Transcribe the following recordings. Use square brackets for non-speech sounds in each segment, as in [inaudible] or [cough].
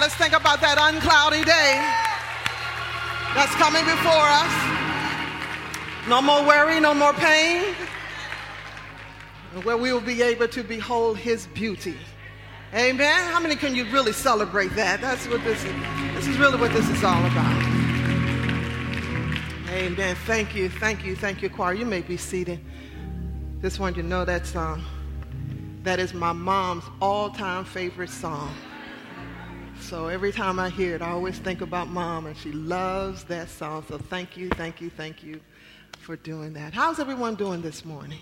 let's think about that uncloudy day that's coming before us. No more worry, no more pain, where we will be able to behold his beauty. Amen. How many can you really celebrate that? That's what this is. This is really what this is all about. Amen. Thank you. Thank you. Thank you, choir. You may be seated. Just want you to know that song. That is my mom's all-time favorite song. So every time I hear it, I always think about mom, and she loves that song. So thank you, thank you, thank you for doing that. How's everyone doing this morning?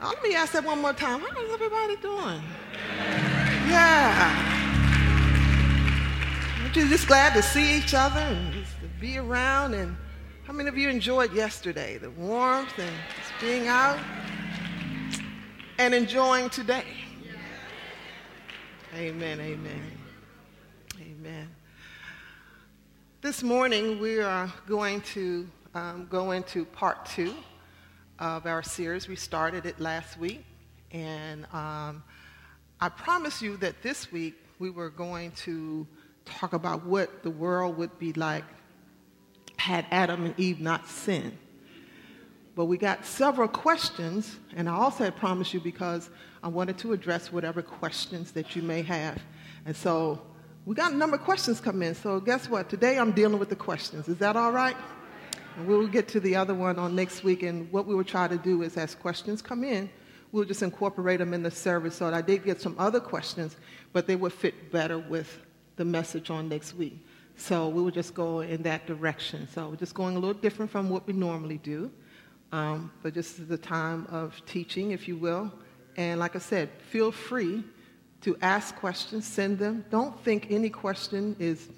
Oh, let me ask that one more time. How is everybody doing? Yeah. Aren't you just glad to see each other and just to be around? And how many of you enjoyed yesterday? The warmth and just being out and enjoying today. Amen, amen. This morning we are going to um, go into part two of our series. We started it last week, and um, I promised you that this week we were going to talk about what the world would be like had Adam and Eve not sinned. But we got several questions, and I also had promised you because I wanted to address whatever questions that you may have. And so we got a number of questions come in. So guess what? Today I'm dealing with the questions. Is that all right? And we'll get to the other one on next week. And what we will try to do is, as questions come in, we'll just incorporate them in the service. So I did get some other questions, but they would fit better with the message on next week. So we will just go in that direction. So we're just going a little different from what we normally do. Um, but this is the time of teaching, if you will. And like I said, feel free to ask questions, send them. Don't think any question is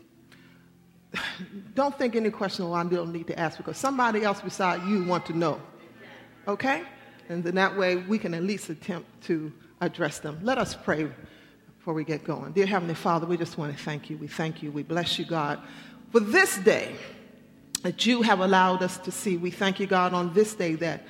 don't think any question, well, I don't need to ask because somebody else beside you want to know. Okay? And then that way we can at least attempt to address them. Let us pray before we get going. Dear Heavenly Father, we just want to thank you. We thank you. We bless you, God, for this day that you have allowed us to see. We thank you, God, on this day that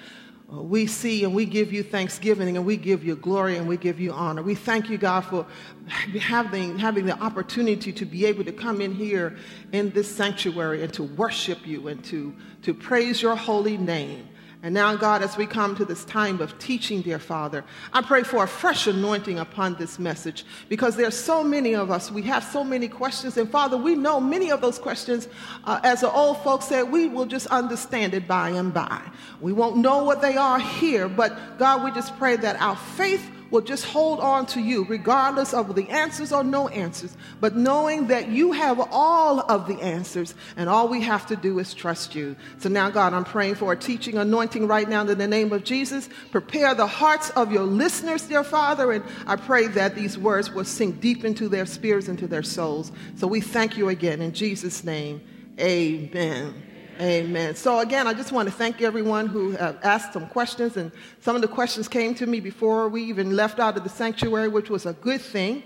we see and we give you thanksgiving and we give you glory and we give you honor. We thank you, God, for having, having the opportunity to be able to come in here in this sanctuary and to worship you and to, to praise your holy name. And now, God, as we come to this time of teaching, dear Father, I pray for a fresh anointing upon this message because there are so many of us. We have so many questions. And Father, we know many of those questions, uh, as the old folks said, we will just understand it by and by. We won't know what they are here, but God, we just pray that our faith will just hold on to you, regardless of the answers or no answers, but knowing that you have all of the answers, and all we have to do is trust you. So now, God, I'm praying for a teaching anointing right now in the name of Jesus. Prepare the hearts of your listeners, dear Father, and I pray that these words will sink deep into their spirits, into their souls. So we thank you again in Jesus' name. Amen. Amen. So again, I just want to thank everyone who have asked some questions, and some of the questions came to me before we even left out of the sanctuary, which was a good thing.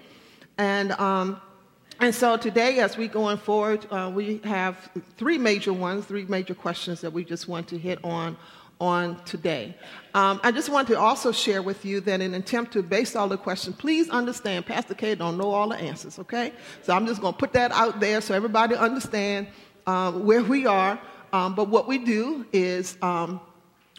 And um, and so today, as we going forward, uh, we have three major ones, three major questions that we just want to hit on on today. Um, I just want to also share with you that in an attempt to base all the questions, please understand, Pastor K don't know all the answers, okay? So I'm just going to put that out there so everybody understand uh, where we are. Um, but what we do is um,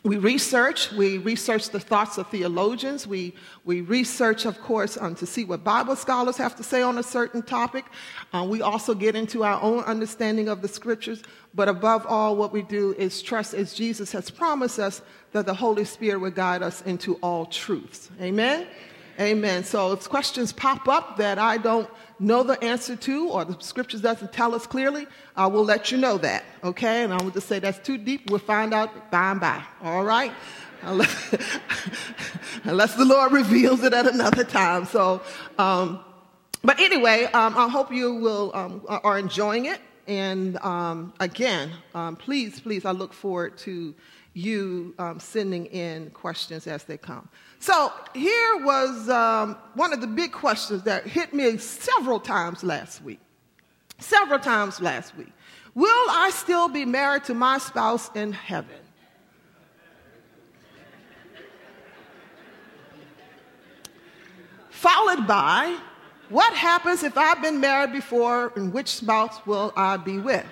we research, we research the thoughts of theologians, we, we research, of course, um, to see what Bible scholars have to say on a certain topic. Uh, we also get into our own understanding of the scriptures, but above all, what we do is trust as Jesus has promised us that the Holy Spirit will guide us into all truths. Amen? Amen. So if questions pop up that I don't know the answer to or the scriptures doesn't tell us clearly, I will let you know that, okay? And I will just say that's too deep. We'll find out by and by, all right? [laughs] Unless, [laughs] unless the Lord reveals it at another time. So, um, but anyway, um, I hope you will um, are enjoying it. And um, again, um, please, please, I look forward to you um, sending in questions as they come. So here was um, one of the big questions that hit me several times last week. Several times last week. Will I still be married to my spouse in heaven? Followed by, What happens if I've been married before, and which spouse will I be with?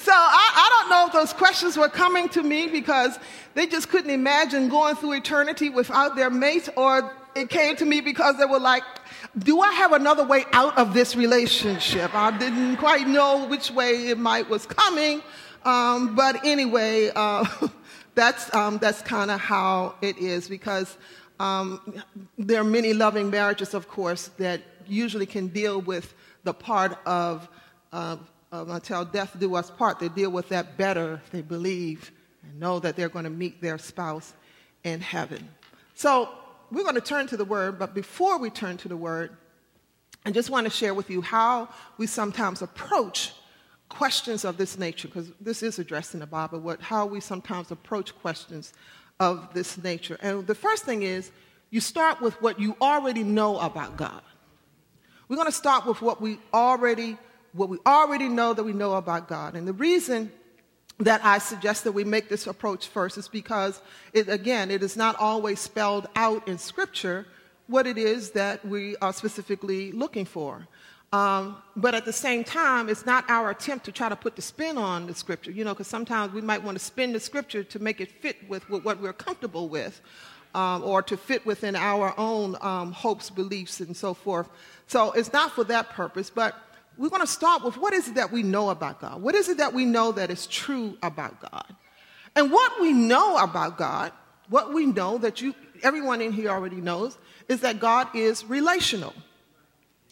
So I, I, don't know if those questions were coming to me because they just couldn't imagine going through eternity without their mate, or it came to me because they were like, do I have another way out of this relationship? I didn't quite know which way it might was coming, um, but anyway, uh, [laughs] that's, um, that's kind of how it is because um, there are many loving marriages, of course, that usually can deal with the part of, of, of until death do us part. They deal with that better, they believe, and know that they're going to meet their spouse in heaven. So we're going to turn to the Word, but before we turn to the Word, I just want to share with you how we sometimes approach questions of this nature, because this is addressed in the Bible, what, how we sometimes approach questions of this nature. And the first thing is you start with what you already know about God. We're going to start with what we already what we already know that we know about God. And the reason that I suggest that we make this approach first is because it, again, it is not always spelled out in Scripture what it is that we are specifically looking for. Um, but at the same time, it's not our attempt to try to put the spin on the scripture, you know, because sometimes we might want to spin the scripture to make it fit with, what we're comfortable with um, or to fit within our own um, hopes, beliefs, and so forth. So it's not for that purpose, but we're going to start with what is it that we know about God? What is it that we know that is true about God? And what we know about God, what we know that you, everyone in here already knows, is that God is relational.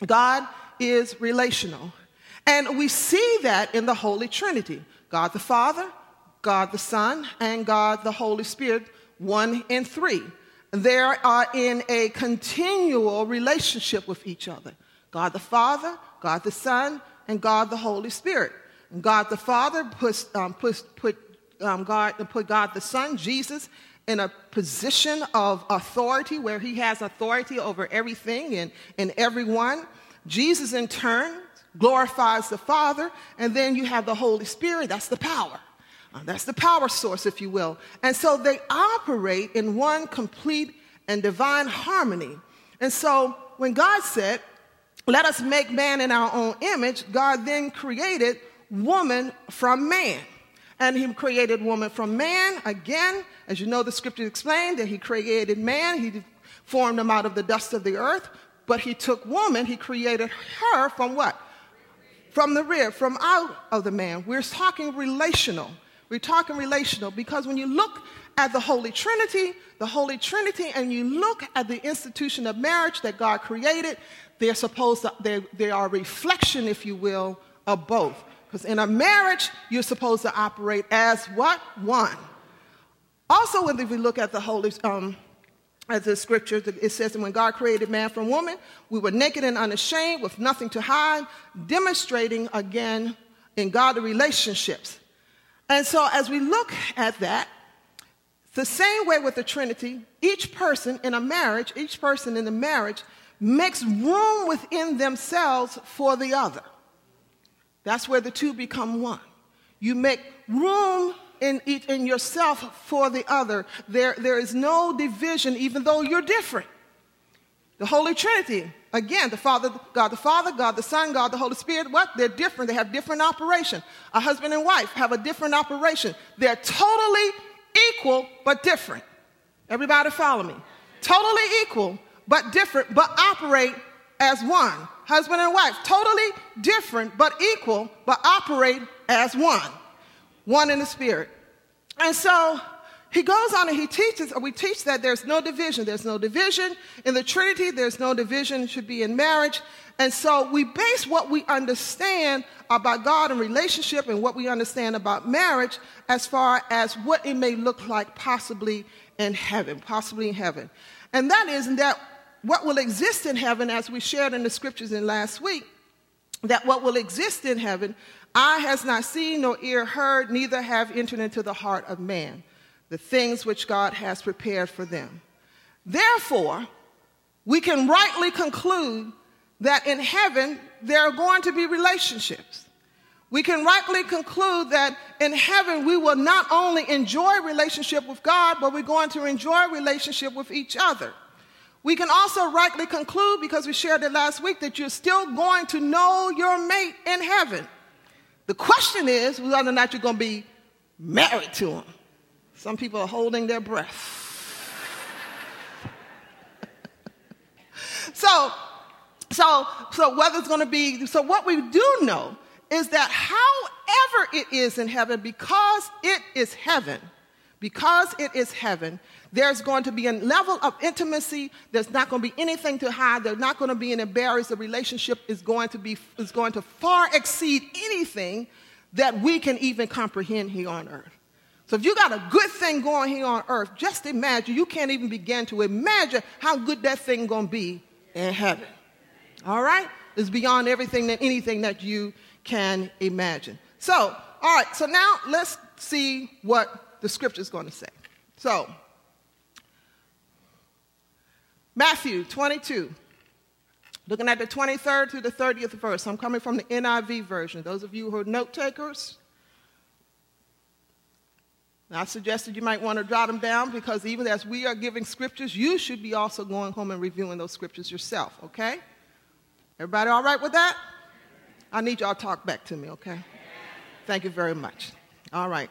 God is relational. And we see that in the Holy Trinity God the Father, God the Son, and God the Holy Spirit, one and three. They are in a continual relationship with each other. God the Father, God the Son, and God the Holy Spirit. And God the Father put, um, put, put, um, God, put God the Son, Jesus, in a position of authority where he has authority over everything and, and everyone. Jesus, in turn, glorifies the Father, and then you have the Holy Spirit, that's the power. Uh, that's the power source, if you will. And so they operate in one complete and divine harmony. And so when God said, let us make man in our own image, God then created woman from man. And he created woman from man. Again, as you know, the scripture explained that he created man, he formed him out of the dust of the earth. But he took woman, he created her from what? From the rib, from out of the man. We're talking relational. We're talking relational because when you look at the Holy Trinity, the Holy Trinity, and you look at the institution of marriage that God created, they're supposed to, they, they are a reflection, if you will, of both. Because in a marriage, you're supposed to operate as what? One. Also, when we look at the Holy, um, as the scripture, it says that when God created man from woman, we were naked and unashamed with nothing to hide, demonstrating again in God the relationships. And so, as we look at that, the same way with the Trinity, each person in a marriage, each person in the marriage makes room within themselves for the other. That's where the two become one. You make room in, in yourself for the other. There, there is no division, even though you're different. The Holy Trinity, again, the Father, God the Father, God the Son, God the Holy Spirit, what? They're different. They have different operation. A husband and wife have a different operation. They're totally equal, but different. Everybody follow me? Totally equal, but different, but operate as one. Husband and wife, totally different, but equal, but operate as one. One in the spirit. And so he goes on and he teaches, or we teach that there's no division. There's no division in the Trinity, there's no division, should be in marriage. And so we base what we understand about God and relationship and what we understand about marriage as far as what it may look like possibly in heaven, possibly in heaven. And that is that what will exist in heaven, as we shared in the scriptures in last week, that what will exist in heaven, eye has not seen nor ear heard, neither have entered into the heart of man, the things which God has prepared for them. Therefore, we can rightly conclude that in heaven there are going to be relationships. we can rightly conclude that in heaven we will not only enjoy relationship with God, but we're going to enjoy relationship with each other. We can also rightly conclude, because we shared it last week, that you're still going to know your mate in heaven. The question is whether or not you're going to be married to him. Some people are holding their breath. [laughs] so, so, so whether it's going to be, so what we do know is that however it is in heaven, because it is heaven, because it is heaven, there's going to be a level of intimacy. There's not going to be anything to hide. There's not going to be any barriers. The relationship is going to be is going to far exceed anything that we can even comprehend here on earth. So if you got a good thing going here on earth, just imagine. You can't even begin to imagine how good that thing going to be in heaven. All right? It's beyond everything that anything that you can imagine. So, all right, so now let's see what the scripture is going to say. So, Matthew 22, looking at the 23rd to the 30th verse. I'm coming from the NIV version. Those of you who are note takers, I suggested you might want to jot them down because even as we are giving scriptures, you should be also going home and reviewing those scriptures yourself, okay? Everybody all right with that? I need y'all to talk back to me, okay? Thank you very much. All right.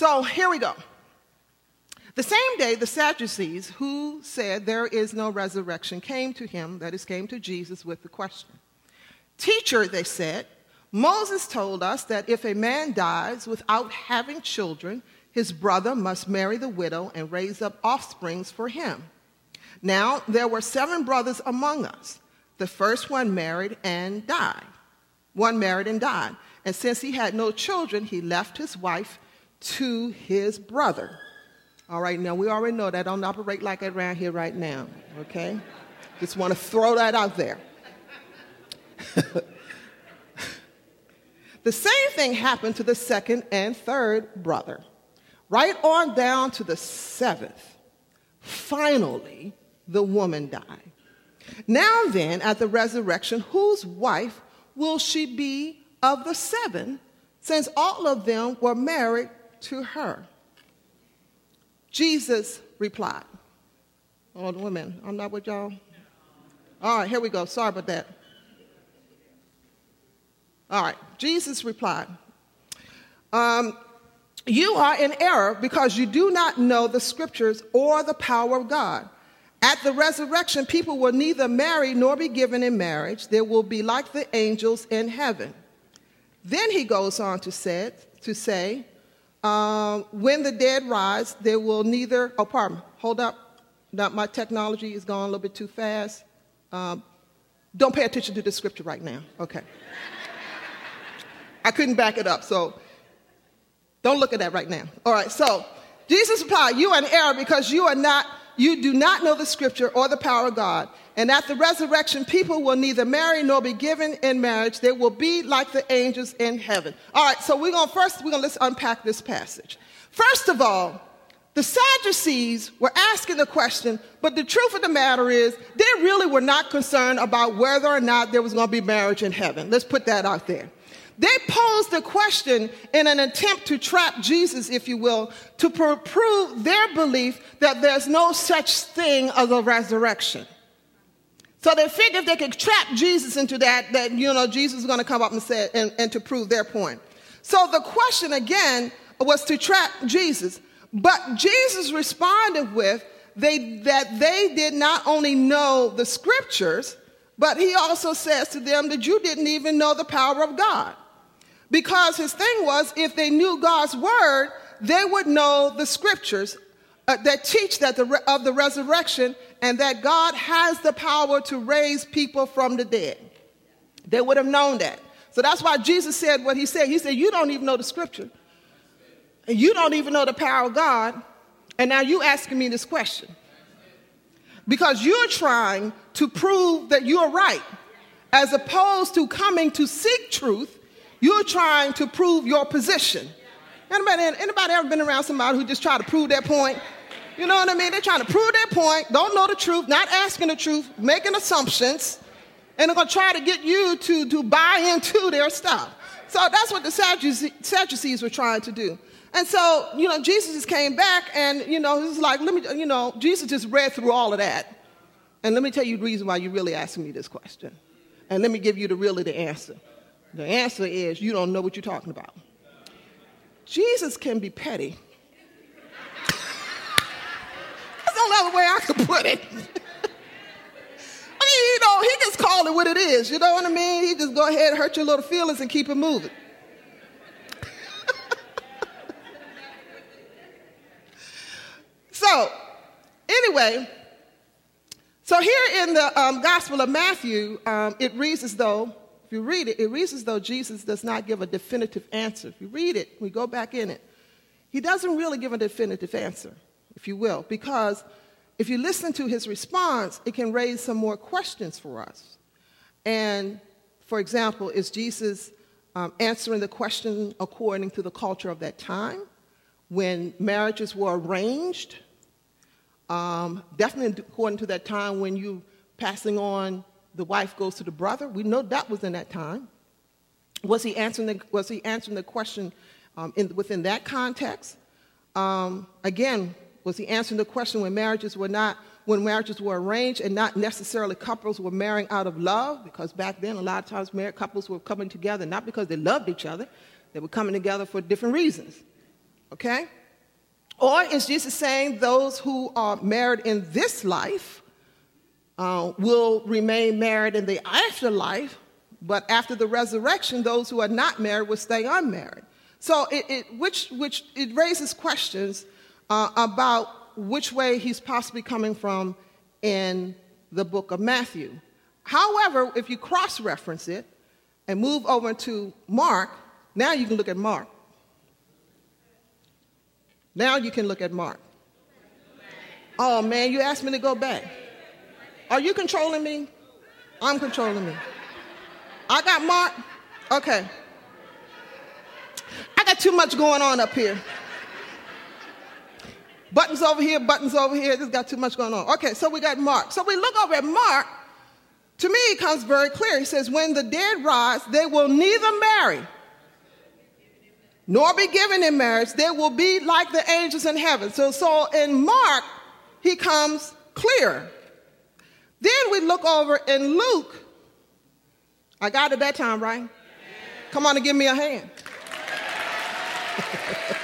So here we go. The same day, the Sadducees, who said there is no resurrection, came to him, that is, came to Jesus with the question Teacher, they said, Moses told us that if a man dies without having children, his brother must marry the widow and raise up offsprings for him. Now, there were seven brothers among us. The first one married and died. One married and died. And since he had no children, he left his wife to his brother. All right, now we already know that don't operate like that around here right now, okay? Just want to throw that out there. [laughs] the same thing happened to the second and third brother, right on down to the seventh. Finally, the woman died. Now then, at the resurrection, whose wife will she be of the seven, since all of them were married to her? Jesus replied. Oh, the women, I'm not with y'all. All right, here we go. Sorry about that. All right, Jesus replied, um, You are in error because you do not know the scriptures or the power of God. At the resurrection, people will neither marry nor be given in marriage. They will be like the angels in heaven. Then he goes on to say, to say uh, when the dead rise, they will neither, oh, pardon, hold up. Not my technology is going a little bit too fast. Um, don't pay attention to the scripture right now. Okay. I couldn't back it up, so don't look at that right now. All right, so Jesus replied, You are in error because you are not you do not know the scripture or the power of God. And at the resurrection, people will neither marry nor be given in marriage. They will be like the angels in heaven. All right, so we're going to first, we're going to let's unpack this passage. First of all, the Sadducees were asking the question, but the truth of the matter is, they really were not concerned about whether or not there was going to be marriage in heaven. Let's put that out there. They posed the question in an attempt to trap Jesus, if you will, to prove their belief that there's no such thing as a resurrection. So they figured if they could trap Jesus into that, that, you know, Jesus was going to come up and say, and, and to prove their point. So the question again was to trap Jesus. But Jesus responded with they, that they did not only know the scriptures, but he also says to them that you didn't even know the power of God. Because his thing was, if they knew God's word, they would know the scriptures uh, that teach that the re- of the resurrection and that God has the power to raise people from the dead. They would have known that. So that's why Jesus said what he said. He said, You don't even know the scripture. And you don't even know the power of God. And now you asking me this question. Because you're trying to prove that you're right, as opposed to coming to seek truth you're trying to prove your position. Anybody, anybody ever been around somebody who just tried to prove their point? You know what I mean? They're trying to prove their point, don't know the truth, not asking the truth, making assumptions, and they're going to try to get you to, to buy into their stuff. So that's what the Sadducees were trying to do. And so, you know, Jesus just came back and, you know, he was like, let me, you know, Jesus just read through all of that. And let me tell you the reason why you're really asking me this question. And let me give you the really the answer. The answer is you don't know what you're talking about. Jesus can be petty. Only other way I could put it. [laughs] I mean, you know, he just call it what it is. You know what I mean? He just go ahead, hurt your little feelings, and keep it moving. [laughs] so, anyway, so here in the um, Gospel of Matthew, um, it reads as though, if you read it, it reads as though Jesus does not give a definitive answer. If you read it, we go back in it, he doesn't really give a definitive answer, if you will, because if you listen to his response, it can raise some more questions for us. And for example, is Jesus um, answering the question according to the culture of that time when marriages were arranged? Um, definitely according to that time when you passing on the wife goes to the brother. We know that was in that time. Was he answering the, was he answering the question um, in, within that context? Um, again, was he answering the question when marriages were not when marriages were arranged and not necessarily couples were marrying out of love? Because back then, a lot of times married couples were coming together not because they loved each other, they were coming together for different reasons. Okay? Or is Jesus saying those who are married in this life uh, will remain married in the afterlife, but after the resurrection, those who are not married will stay unmarried? So, it, it which, which it raises questions uh, about which way he's possibly coming from in the book of Matthew. However, if you cross reference it and move over to Mark, now you can look at Mark. Now you can look at Mark. Oh man, you asked me to go back. Are you controlling me? I'm controlling me. I got Mark. Okay. I got too much going on up here. Buttons over here, buttons over here. This got too much going on. Okay, so we got Mark. So we look over at Mark. To me, it comes very clear. He says, When the dead rise, they will neither marry nor be given in marriage, they will be like the angels in heaven. So, so in Mark, he comes clear. Then we look over in Luke. I got it that time, right? Come on and give me a hand. [laughs]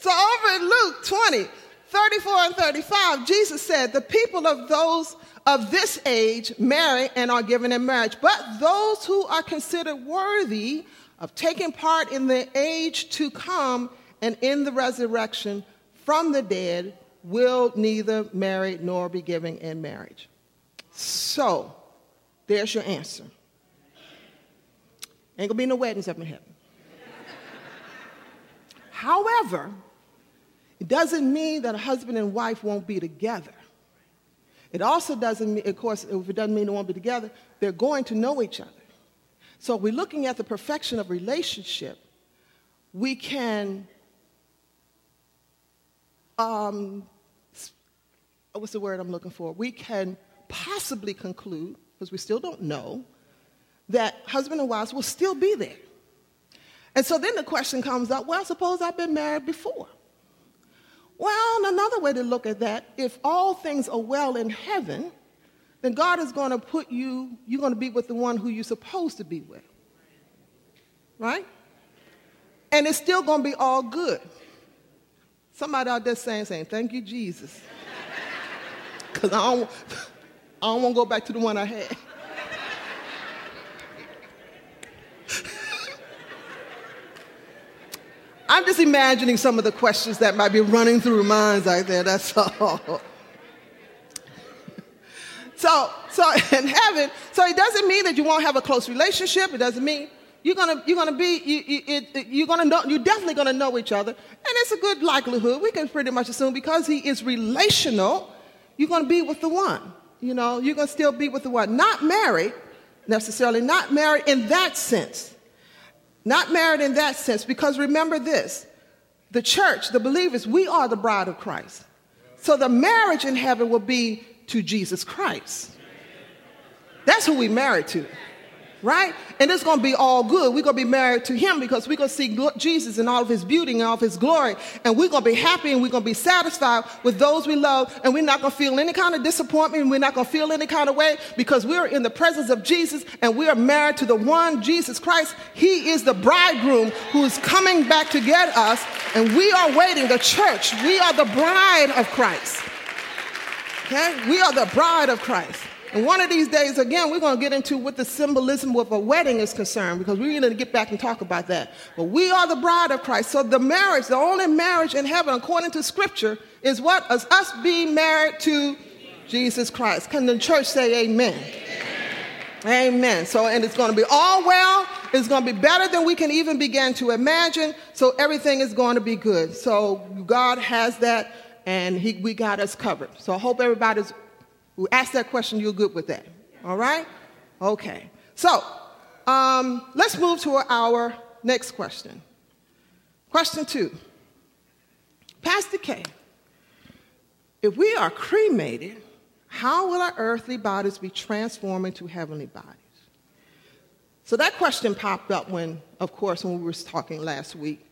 so over in Luke 20, 34 and 35, Jesus said, The people of those of this age marry and are given in marriage, but those who are considered worthy of taking part in the age to come and in the resurrection from the dead will neither marry nor be given in marriage. So, there's your answer. Ain't gonna be no weddings up in heaven. [laughs] However, it doesn't mean that a husband and wife won't be together. It also doesn't mean, of course, if it doesn't mean they won't be together, they're going to know each other. So we're looking at the perfection of relationship. We can, um, what's the word I'm looking for? We can possibly conclude, because we still don't know, that husband and wives will still be there. And so then the question comes up well, suppose I've been married before. Well, another way to look at that, if all things are well in heaven, then God is going to put you, you're going to be with the one who you're supposed to be with. Right? And it's still going to be all good. Somebody out there saying, saying, thank you, Jesus. [laughs] Because I don't, [laughs] I don't want to go back to the one I had. I'm just imagining some of the questions that might be running through minds out there, that's [laughs] all. so, so in heaven, so it doesn't mean that you won't have a close relationship. It doesn't mean you're gonna you're gonna be you, you, it, you're gonna know you're definitely gonna know each other, and it's a good likelihood. We can pretty much assume because he is relational, you're gonna be with the one. You know, you're gonna still be with the one, not married necessarily, not married in that sense. Not married in that sense, because remember this the church, the believers, we are the bride of Christ. So the marriage in heaven will be to Jesus Christ. That's who we married to. Right? And it's going to be all good. We're going to be married to him because we're going to see Jesus in all of his beauty and all of his glory. And we're going to be happy and we're going to be satisfied with those we love. And we're not going to feel any kind of disappointment. We're not going to feel any kind of way because we're in the presence of Jesus and we are married to the one Jesus Christ. He is the bridegroom who is coming back to get us. And we are waiting, the church. We are the bride of Christ. Okay? We are the bride of Christ. And one of these days, again, we're going to get into what the symbolism of a wedding is concerned because we're going to get back and talk about that. But we are the bride of Christ. So the marriage, the only marriage in heaven, according to Scripture, is what? Is us being married to Jesus Christ. Can the church say amen? Amen. amen. So, and it's going to be all well. It's going to be better than we can even begin to imagine. So everything is going to be good. So God has that, and he, we got us covered. So I hope everybody's who asked that question, you're good with that. All right? Okay. So um, let's move to our next question. Question two Pastor K, if we are cremated, how will our earthly bodies be transformed into heavenly bodies? So that question popped up when, of course, when we were talking last week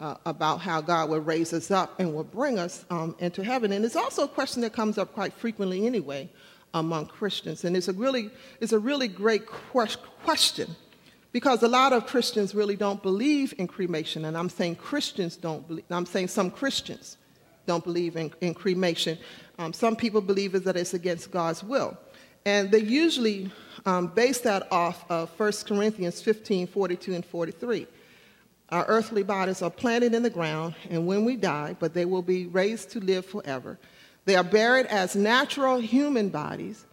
uh, about how God will raise us up and will bring us um, into heaven. And it's also a question that comes up quite frequently anyway among Christians. And it's a really, it's a really great question because a lot of Christians really don't believe in cremation. And I'm saying Christians don't believe, I'm saying some Christians don't believe in, in cremation. Um, some people believe that it's against God's will. And they usually um, base that off of 1 Corinthians 15 42 and 43. Our earthly bodies are planted in the ground, and when we die, but they will be raised to live forever. They are buried as natural human bodies,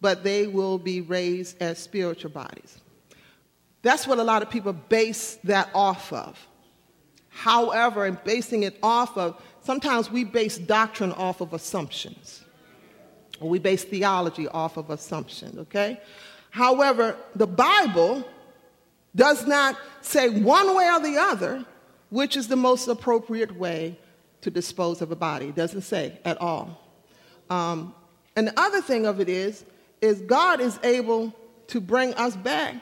but they will be raised as spiritual bodies. That's what a lot of people base that off of. However, in basing it off of, sometimes we base doctrine off of assumptions. Or we base theology off of assumptions, okay? However, the Bible does not say one way or the other which is the most appropriate way to dispose of a body. It doesn't say at all. Um, and the other thing of it is, is God is able to bring us back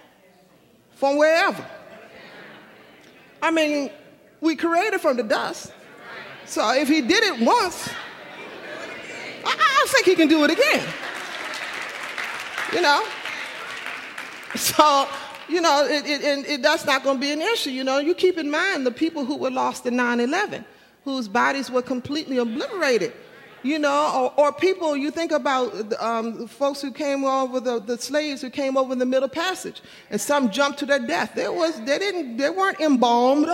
from wherever. I mean, we created from the dust. So if he did it once, I, I think he can do it again. You know? So you know, it, it, it, that's not going to be an issue. You know, you keep in mind the people who were lost in 9 11, whose bodies were completely obliterated. You know, or, or people, you think about um, folks who came over, the, the slaves who came over in the Middle Passage, and some jumped to their death. They, was, they, didn't, they weren't embalmed,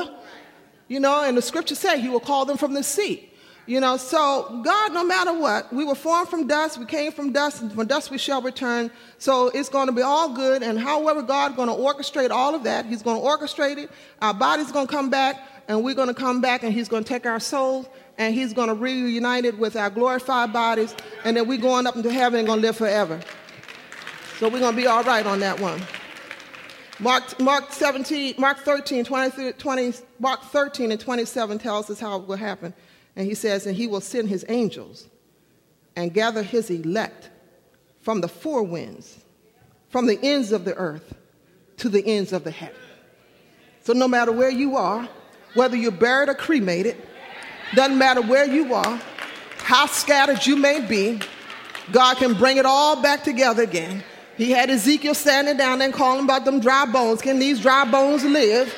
you know, and the scripture said he will call them from the sea. You know, so God, no matter what, we were formed from dust, we came from dust, and from dust we shall return. So it's going to be all good. And however God's going to orchestrate all of that, He's going to orchestrate it. Our body's going to come back, and we're going to come back, and He's going to take our souls, and He's going to reunite it with our glorified bodies, and then we're going up into heaven and going to live forever. So we're going to be all right on that one. Mark, Mark 17, Mark 13, 20, 20, Mark 13 and 27 tells us how it will happen. And he says, And he will send his angels and gather his elect from the four winds, from the ends of the earth to the ends of the heaven. So no matter where you are, whether you're buried or cremated, doesn't matter where you are, how scattered you may be, God can bring it all back together again. He had Ezekiel standing down there and calling about them dry bones. Can these dry bones live?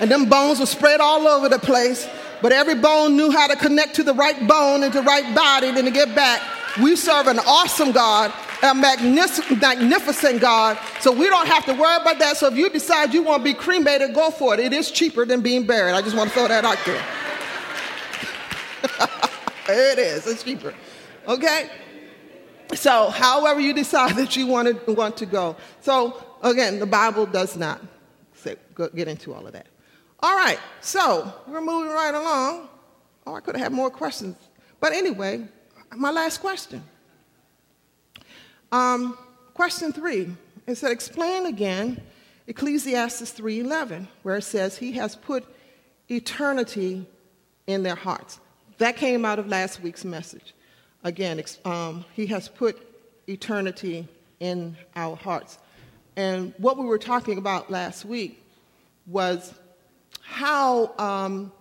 And them bones were spread all over the place but every bone knew how to connect to the right bone and the right body and to get back. We serve an awesome God, a magnificent God, so we don't have to worry about that. So if you decide you want to be cremated, go for it. It is cheaper than being buried. I just want to throw that out there. [laughs] it is, it's cheaper. Okay? So, however you decide [laughs] that you want to, want to go. So, again, the Bible does not get into all of that. All right, so we're moving right along. Oh, I could have had more questions. But anyway, my last question. Um, question three. It said, explain again Ecclesiastes 3.11, where it says, he has put eternity in their hearts. That came out of last week's message. Again, um, he has put eternity in our hearts. And what we were talking about last week was how, um,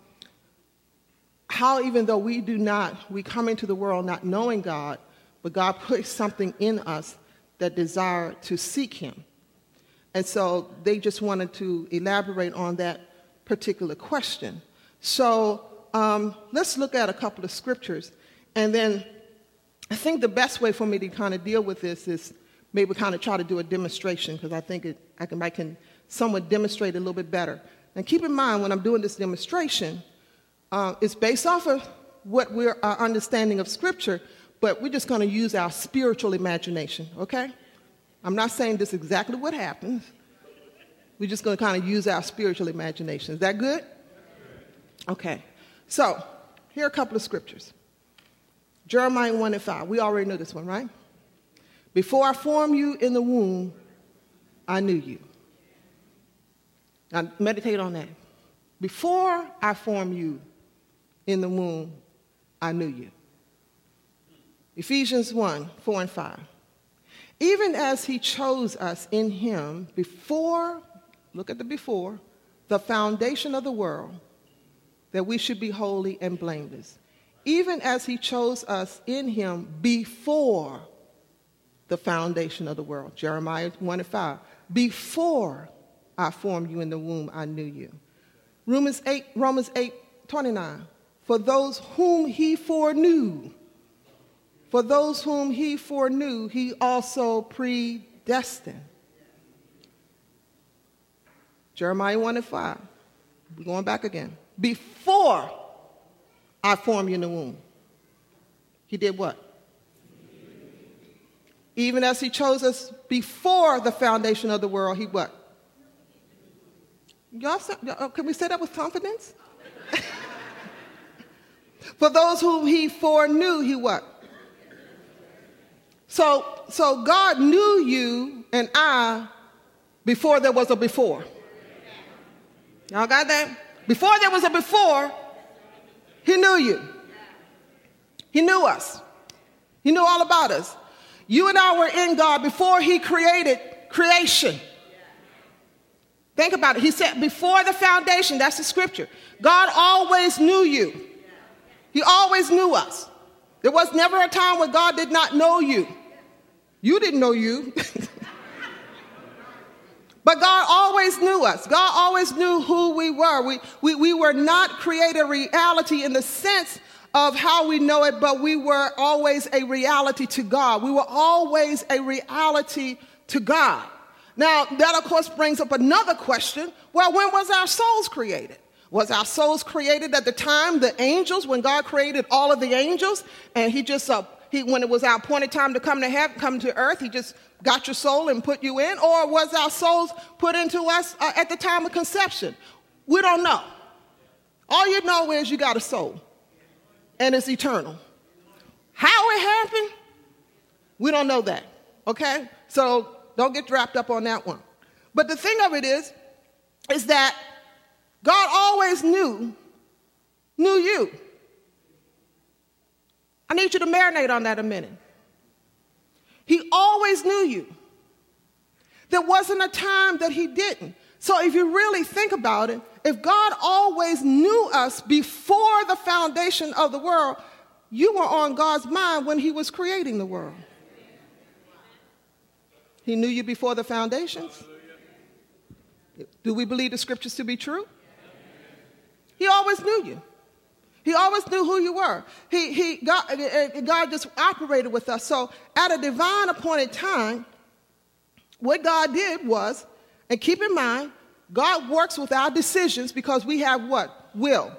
how even though we do not, we come into the world not knowing God, but God puts something in us that desire to seek Him. And so they just wanted to elaborate on that particular question. So um, let's look at a couple of scriptures. And then I think the best way for me to kind of deal with this is maybe kind of try to do a demonstration because I think it, I, can, I can somewhat demonstrate a little bit better. And keep in mind when I'm doing this demonstration, uh, it's based off of what we're our understanding of Scripture, but we're just going to use our spiritual imagination, okay? I'm not saying this is exactly what happens. We're just going to kind of use our spiritual imagination. Is that good? Okay. So, here are a couple of scriptures Jeremiah 1 and 5. We already know this one, right? Before I formed you in the womb, I knew you. Now, meditate on that. Before I formed you in the womb, I knew you. Ephesians 1 4 and 5. Even as he chose us in him before, look at the before, the foundation of the world, that we should be holy and blameless. Even as he chose us in him before the foundation of the world. Jeremiah 1 and 5. Before I formed you in the womb, I knew you. Romans 8, Romans 8 29. For those whom he foreknew, for those whom he foreknew, he also predestined. Jeremiah 1 and 5. We're going back again. Before I formed you in the womb, he did what? Even as he chose us before the foundation of the world, he what? Y'all, uh, can we say that with confidence? [laughs] For those whom he foreknew, he what? So, so God knew you and I before there was a before. Y'all got that? Before there was a before, he knew you. He knew us. He knew all about us. You and I were in God before he created creation. Think about it. He said, before the foundation, that's the scripture. God always knew you. He always knew us. There was never a time where God did not know you. You didn't know you. [laughs] but God always knew us. God always knew who we were. We, we, we were not created reality in the sense of how we know it, but we were always a reality to God. We were always a reality to God. Now, that of course brings up another question. Well, when was our souls created? Was our souls created at the time the angels, when God created all of the angels, and He just uh, he, when it was our appointed time to come to heaven, come to earth, he just got your soul and put you in? Or was our souls put into us uh, at the time of conception? We don't know. All you know is you got a soul and it's eternal. How it happened, we don't know that. Okay? So don't get wrapped up on that one. But the thing of it is, is that God always knew, knew you. I need you to marinate on that a minute. He always knew you. There wasn't a time that he didn't. So if you really think about it, if God always knew us before the foundation of the world, you were on God's mind when he was creating the world. He knew you before the foundations. Do we believe the scriptures to be true? He always knew you. He always knew who you were. He, he, God, God just operated with us. So at a divine appointed time, what God did was, and keep in mind, God works with our decisions because we have what? Will.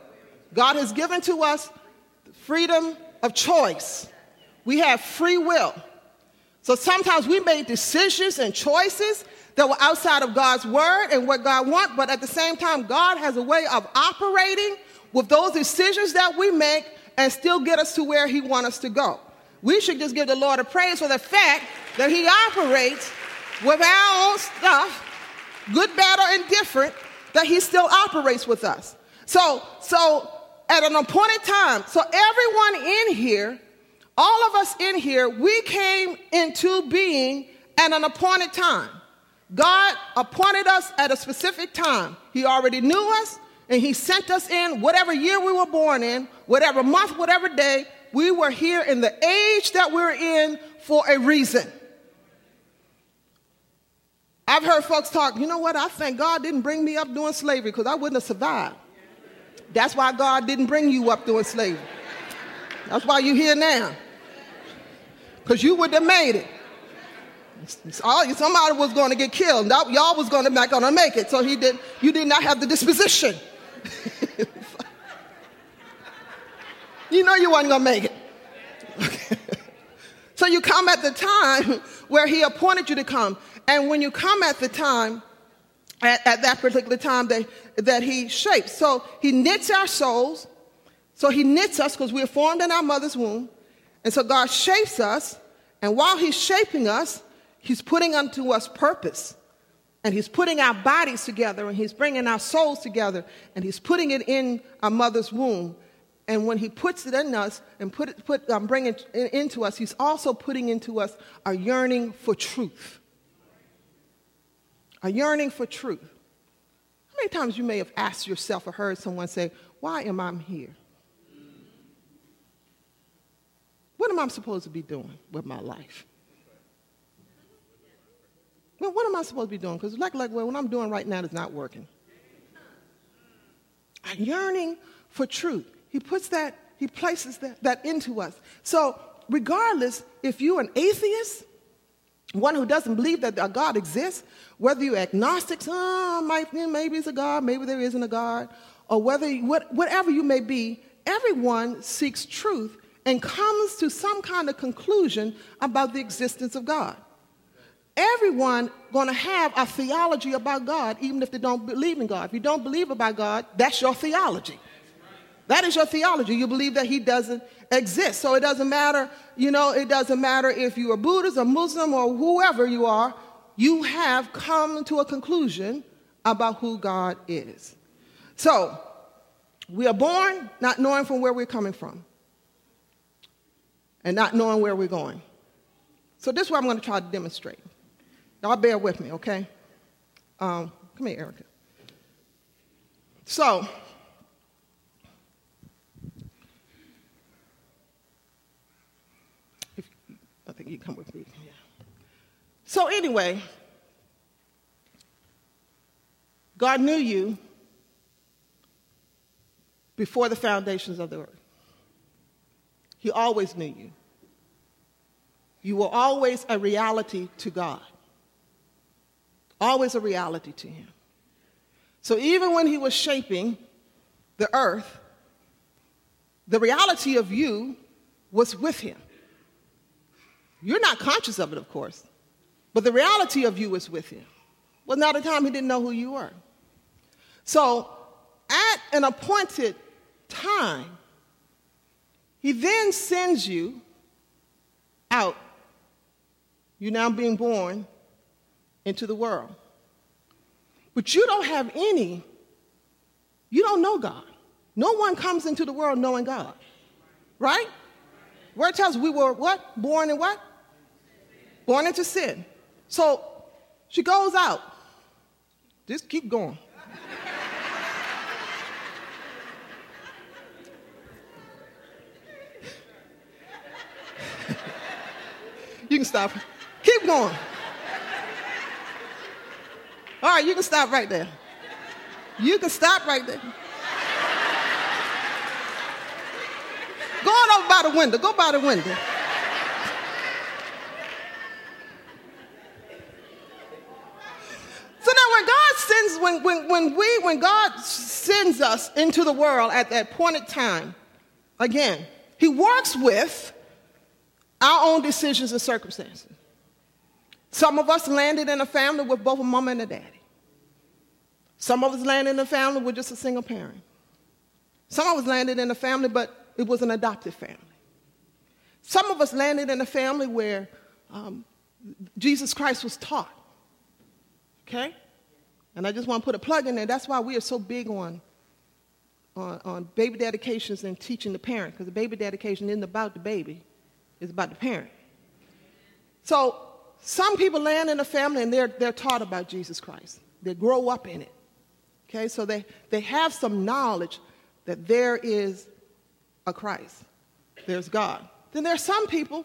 God has given to us freedom of choice. We have free will. So sometimes we make decisions and choices that were outside of God's word and what God wants, but at the same time, God has a way of operating with those decisions that we make and still get us to where He wants us to go. We should just give the Lord a praise for the fact that He operates with our own stuff, good, bad, or indifferent, that He still operates with us. So, so at an appointed time, so everyone in here, all of us in here, we came into being at an appointed time. God appointed us at a specific time. He already knew us, and He sent us in whatever year we were born in, whatever month, whatever day. We were here in the age that we're in for a reason. I've heard folks talk, you know what? I think God didn't bring me up doing slavery because I wouldn't have survived. That's why God didn't bring you up doing slavery. That's why you're here now. Because you would have made it. Somebody was going to get killed. Y'all was going to not going to make it. So he did. You did not have the disposition. [laughs] you know you wasn't going to make it. [laughs] so you come at the time where he appointed you to come. And when you come at the time, at, at that particular time that, that he shapes. So he knits our souls. So he knits us because we're formed in our mother's womb. And so God shapes us. And while he's shaping us, He's putting unto us purpose. And he's putting our bodies together and he's bringing our souls together and he's putting it in our mother's womb. And when he puts it in us and put it, put, um, bring it into us, he's also putting into us a yearning for truth. A yearning for truth. How many times you may have asked yourself or heard someone say, Why am I here? What am I supposed to be doing with my life? Well, what am I supposed to be doing? Because like, like well, what I'm doing right now is not working. A yearning for truth. He puts that, he places that, that into us. So regardless if you're an atheist, one who doesn't believe that a God exists, whether you're agnostic, oh, ah, maybe it's a God, maybe there isn't a God, or whether what, whatever you may be, everyone seeks truth and comes to some kind of conclusion about the existence of God everyone going to have a theology about God, even if they don't believe in God. If you don't believe about God, that's your theology. That is your theology. You believe that He doesn't exist. So it doesn't matter, you know, it doesn't matter if you're Buddhist, or Muslim, or whoever you are, you have come to a conclusion about who God is. So we are born not knowing from where we're coming from and not knowing where we're going. So this is what I'm going to try to demonstrate. Y'all bear with me, okay? Um, come here, Erica. So, if, I think you come with me. Yeah. So, anyway, God knew you before the foundations of the earth. He always knew you. You were always a reality to God always a reality to him. So even when he was shaping the earth, the reality of you was with him. You're not conscious of it, of course, but the reality of you is with him. Well, not at a time he didn't know who you were. So at an appointed time, he then sends you out. You're now being born into the world. But you don't have any, you don't know God. No one comes into the world knowing God. Right? Word tells we were what? Born in what? Born into sin. So she goes out. Just keep going. you can stop. Keep going. All right, you can stop right there. You can stop right there. Go on over by the window. Go by the window. So now when God sends, when, when, when we, when God sends us into the world at that appointed time, again, he works with our own decisions and circumstances. Some of us landed in a family with both a mom and a daddy. Some of us landed in a family with just a single parent. Some of us landed in a family, but it was an adopted family. Some of us landed in a family where um, Jesus Christ was taught. Okay? And I just want to put a plug in there. That's why we are so big on, on, on baby dedications and teaching the parent, because the baby dedication isn't about the baby, it's about the parent. So some people land in a family and they're, they're taught about Jesus Christ. They grow up in it. Okay, so they, they have some knowledge that there is a Christ, there's God. Then there are some people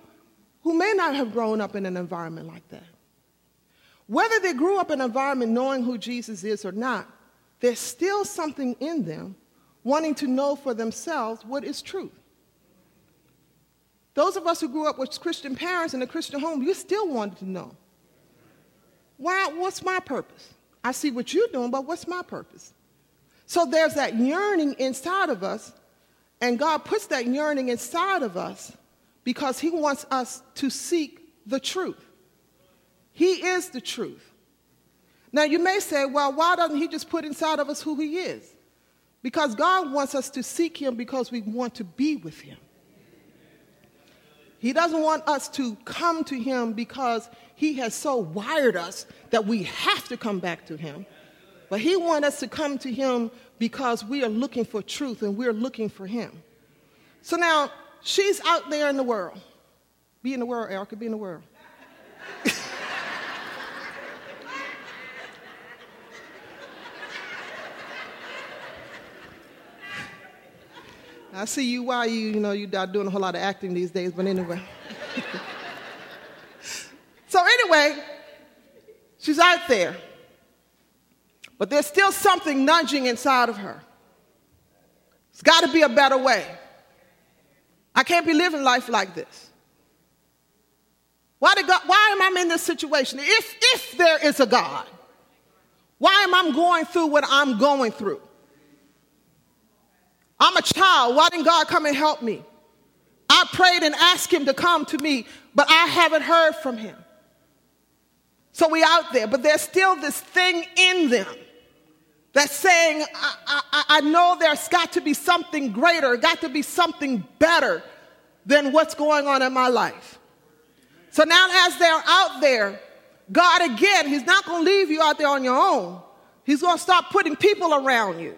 who may not have grown up in an environment like that. Whether they grew up in an environment knowing who Jesus is or not, there's still something in them wanting to know for themselves what is truth. Those of us who grew up with Christian parents in a Christian home, you still wanted to know. Why, what's my purpose? I see what you're doing, but what's my purpose? So there's that yearning inside of us, and God puts that yearning inside of us because He wants us to seek the truth. He is the truth. Now, you may say, well, why doesn't He just put inside of us who He is? Because God wants us to seek Him because we want to be with Him. He doesn't want us to come to Him because He has so wired us that we have to come back to Him. But He wants us to come to Him because we are looking for truth and we're looking for Him. So now, she's out there in the world. Be in the world, Erica, be in the world. [laughs] I see you why you, you know, you're not doing a whole lot of acting these days, but anyway. [laughs] so anyway, she's out there. But there's still something nudging inside of her. It's got to be a better way. I can't be living life like this. Why, did God, why am I in this situation? If, if there is a God, why am I going through what I'm going through? I'm a child. Why didn't God come and help me? I prayed and asked him to come to me, but I haven't heard from him. So we out there, but there's still this thing in them that's saying, I, I, I know there's got to be something greater, got to be something better than what's going on in my life. So now, as they're out there, God again, He's not going to leave you out there on your own. He's going to start putting people around you.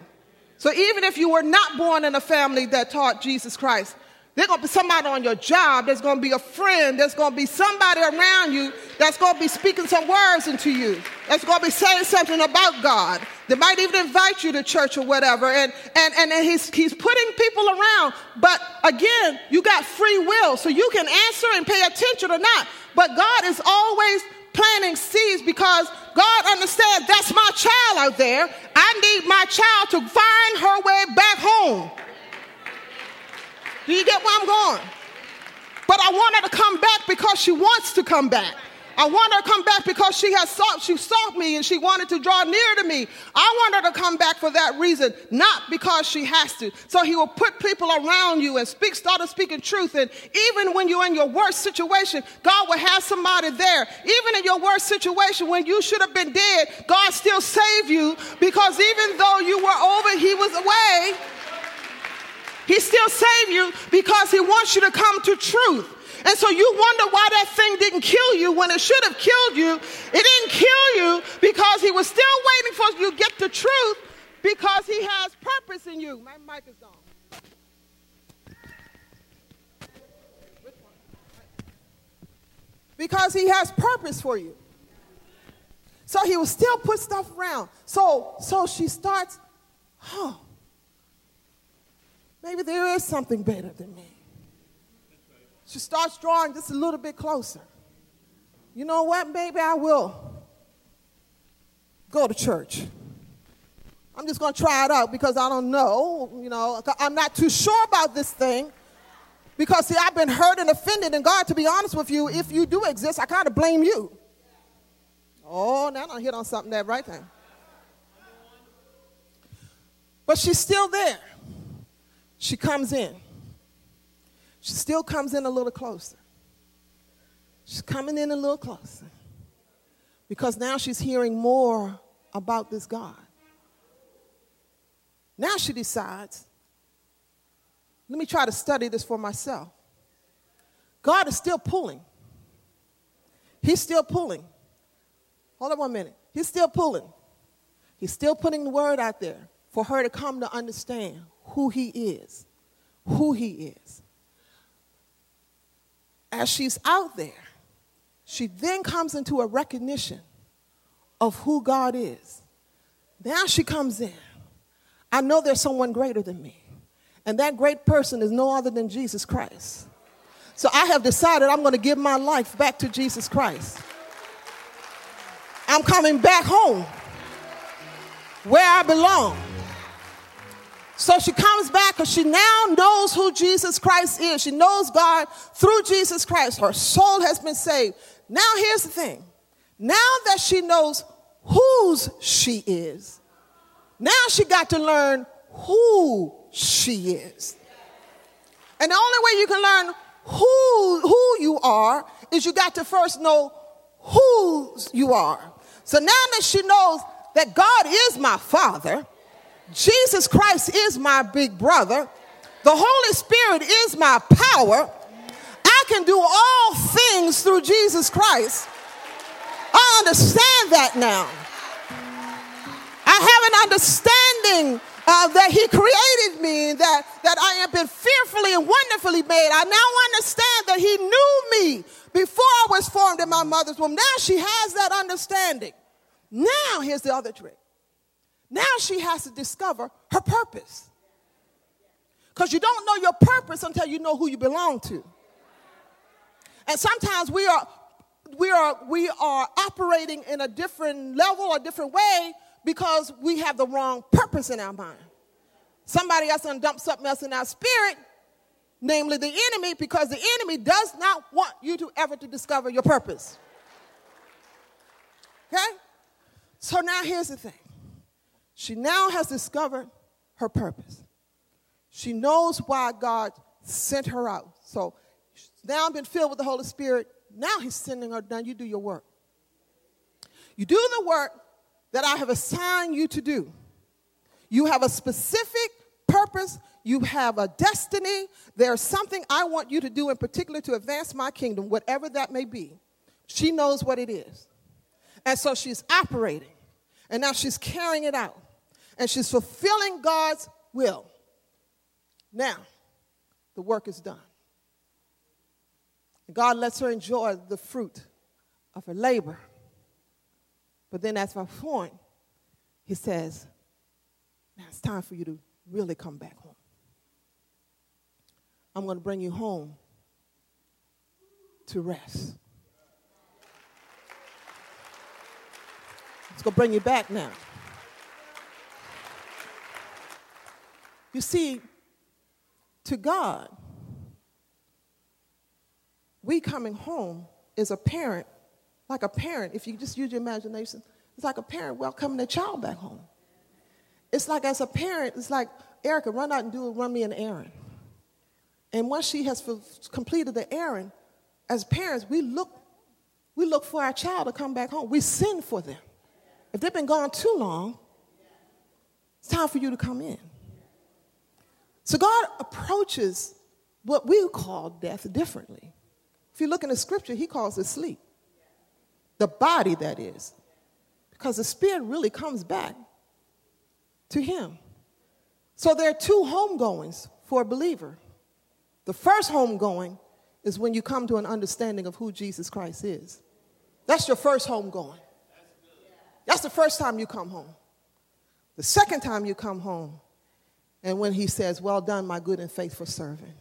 So even if you were not born in a family that taught Jesus Christ, there's going to be somebody on your job, there's going to be a friend, there's going to be somebody around you that's going to be speaking some words into you, that's going to be saying something about God. They might even invite you to church or whatever. And, and, and he's, he's putting people around. But again, you got free will, so you can answer and pay attention or not. But God is always planting seeds because God understands that's my child out there. I need my child to find her way back home. Do you get where I'm going? But I want her to come back because she wants to come back. I want her to come back because she has sought, she sought me and she wanted to draw near to me. I want her to come back for that reason, not because she has to. So he will put people around you and speak, start speaking truth. And even when you're in your worst situation, God will have somebody there. Even in your worst situation, when you should have been dead, God still saved you because even though you were over, he was away. He still saved you because he wants you to come to truth. And so you wonder why that thing didn't kill you when it should have killed you. It didn't kill you because he was still waiting for you to get the truth because he has purpose in you. My mic is gone. Because he has purpose for you. So he will still put stuff around. So so she starts, huh. Maybe there is something better than me. She starts drawing just a little bit closer. You know what? Maybe I will go to church. I'm just going to try it out because I don't know. You know, I'm not too sure about this thing. Because, see, I've been hurt and offended, and God, to be honest with you, if you do exist, I kind of blame you. Oh, now I hit on something that right there. But she's still there. She comes in. She still comes in a little closer. She's coming in a little closer because now she's hearing more about this God. Now she decides, let me try to study this for myself. God is still pulling. He's still pulling. Hold on one minute. He's still pulling. He's still putting the word out there for her to come to understand who he is. Who he is as she's out there, she then comes into a recognition of who God is. Now she comes in. I know there's someone greater than me. And that great person is no other than Jesus Christ. So I have decided I'm going to give my life back to Jesus Christ. I'm coming back home where I belong. So she comes back because she now knows who Jesus Christ is. She knows God through Jesus Christ. Her soul has been saved. Now, here's the thing now that she knows whose she is, now she got to learn who she is. And the only way you can learn who, who you are is you got to first know whose you are. So now that she knows that God is my father, Jesus Christ is my big brother. The Holy Spirit is my power. I can do all things through Jesus Christ. I understand that now. I have an understanding uh, that He created me, that, that I have been fearfully and wonderfully made. I now understand that He knew me before I was formed in my mother's womb. Now she has that understanding. Now, here's the other trick now she has to discover her purpose. Because you don't know your purpose until you know who you belong to. And sometimes we are we are we are operating in a different level or different way because we have the wrong purpose in our mind. Somebody else done dumped something else in our spirit, namely the enemy, because the enemy does not want you to ever to discover your purpose. Okay? So now here's the thing. She now has discovered her purpose. She knows why God sent her out. So now I've been filled with the Holy Spirit. Now He's sending her down. You do your work. You do the work that I have assigned you to do. You have a specific purpose, you have a destiny. There's something I want you to do in particular to advance my kingdom, whatever that may be. She knows what it is. And so she's operating, and now she's carrying it out and she's fulfilling God's will. Now, the work is done. God lets her enjoy the fruit of her labor. But then, at my point, he says, Now it's time for you to really come back home. I'm going to bring you home to rest. It's going to bring you back now. You see, to God, we coming home is a parent, like a parent, if you just use your imagination, it's like a parent welcoming a child back home. It's like as a parent, it's like, Erica, run out and do run me an errand. And once she has completed the errand, as parents, we look, we look for our child to come back home. We send for them. If they've been gone too long, it's time for you to come in. So God approaches what we call death differently. If you look in the scripture, he calls it sleep. The body, that is. Because the spirit really comes back to him. So there are two homegoings for a believer. The first homegoing is when you come to an understanding of who Jesus Christ is. That's your first homegoing. That's the first time you come home. The second time you come home and when he says, Well done, my good and faithful servant,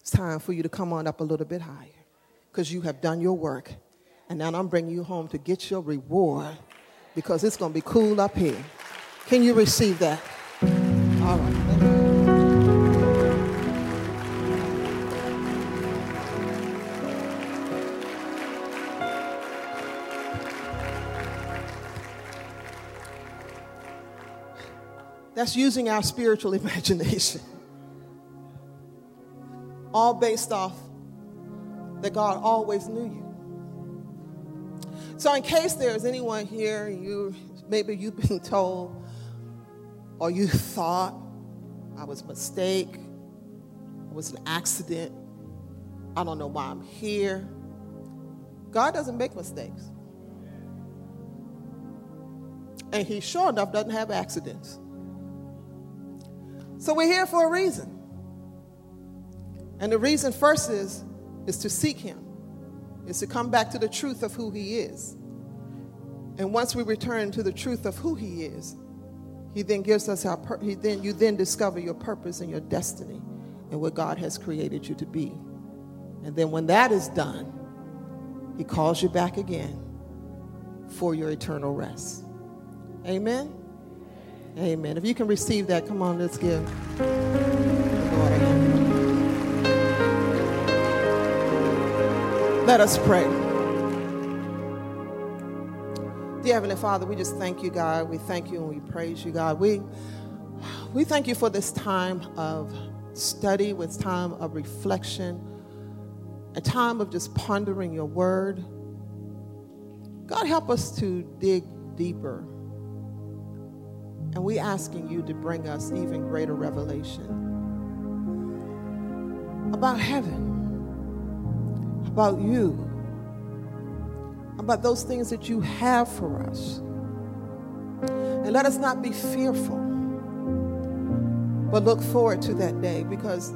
it's time for you to come on up a little bit higher because you have done your work. And now I'm bringing you home to get your reward because it's going to be cool up here. Can you receive that? All right. That's using our spiritual [laughs] imagination. All based off that God always knew you. So, in case there's anyone here, you maybe you've been [laughs] told or you thought I was a mistake, it was an accident, I don't know why I'm here. God doesn't make mistakes. And he sure enough doesn't have accidents. So we're here for a reason. And the reason first is is to seek him. is to come back to the truth of who He is. And once we return to the truth of who He is, He then gives us our. Pur- he then you then discover your purpose and your destiny, and what God has created you to be. And then when that is done, He calls you back again for your eternal rest. Amen. Amen. If you can receive that, come on, let's give. Let us pray. Dear Heavenly Father, we just thank you, God. We thank you and we praise you, God. We, we thank you for this time of study, with time of reflection, a time of just pondering your word. God, help us to dig deeper. And we asking you to bring us even greater revelation about heaven about you, about those things that you have for us. And let us not be fearful, but look forward to that day because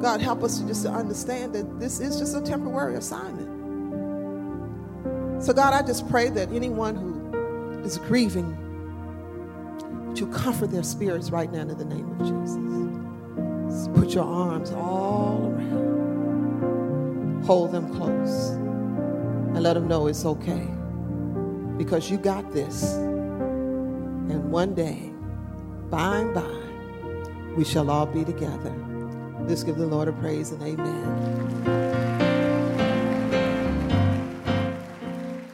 God help us to just to understand that this is just a temporary assignment. So God, I just pray that anyone who is grieving, you comfort their spirits right now in the name of Jesus. Just put your arms all around hold them close and let them know it's okay because you got this. And one day, by and by, we shall all be together. Let's give the Lord a praise and amen.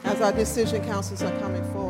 As our decision councils are coming forward,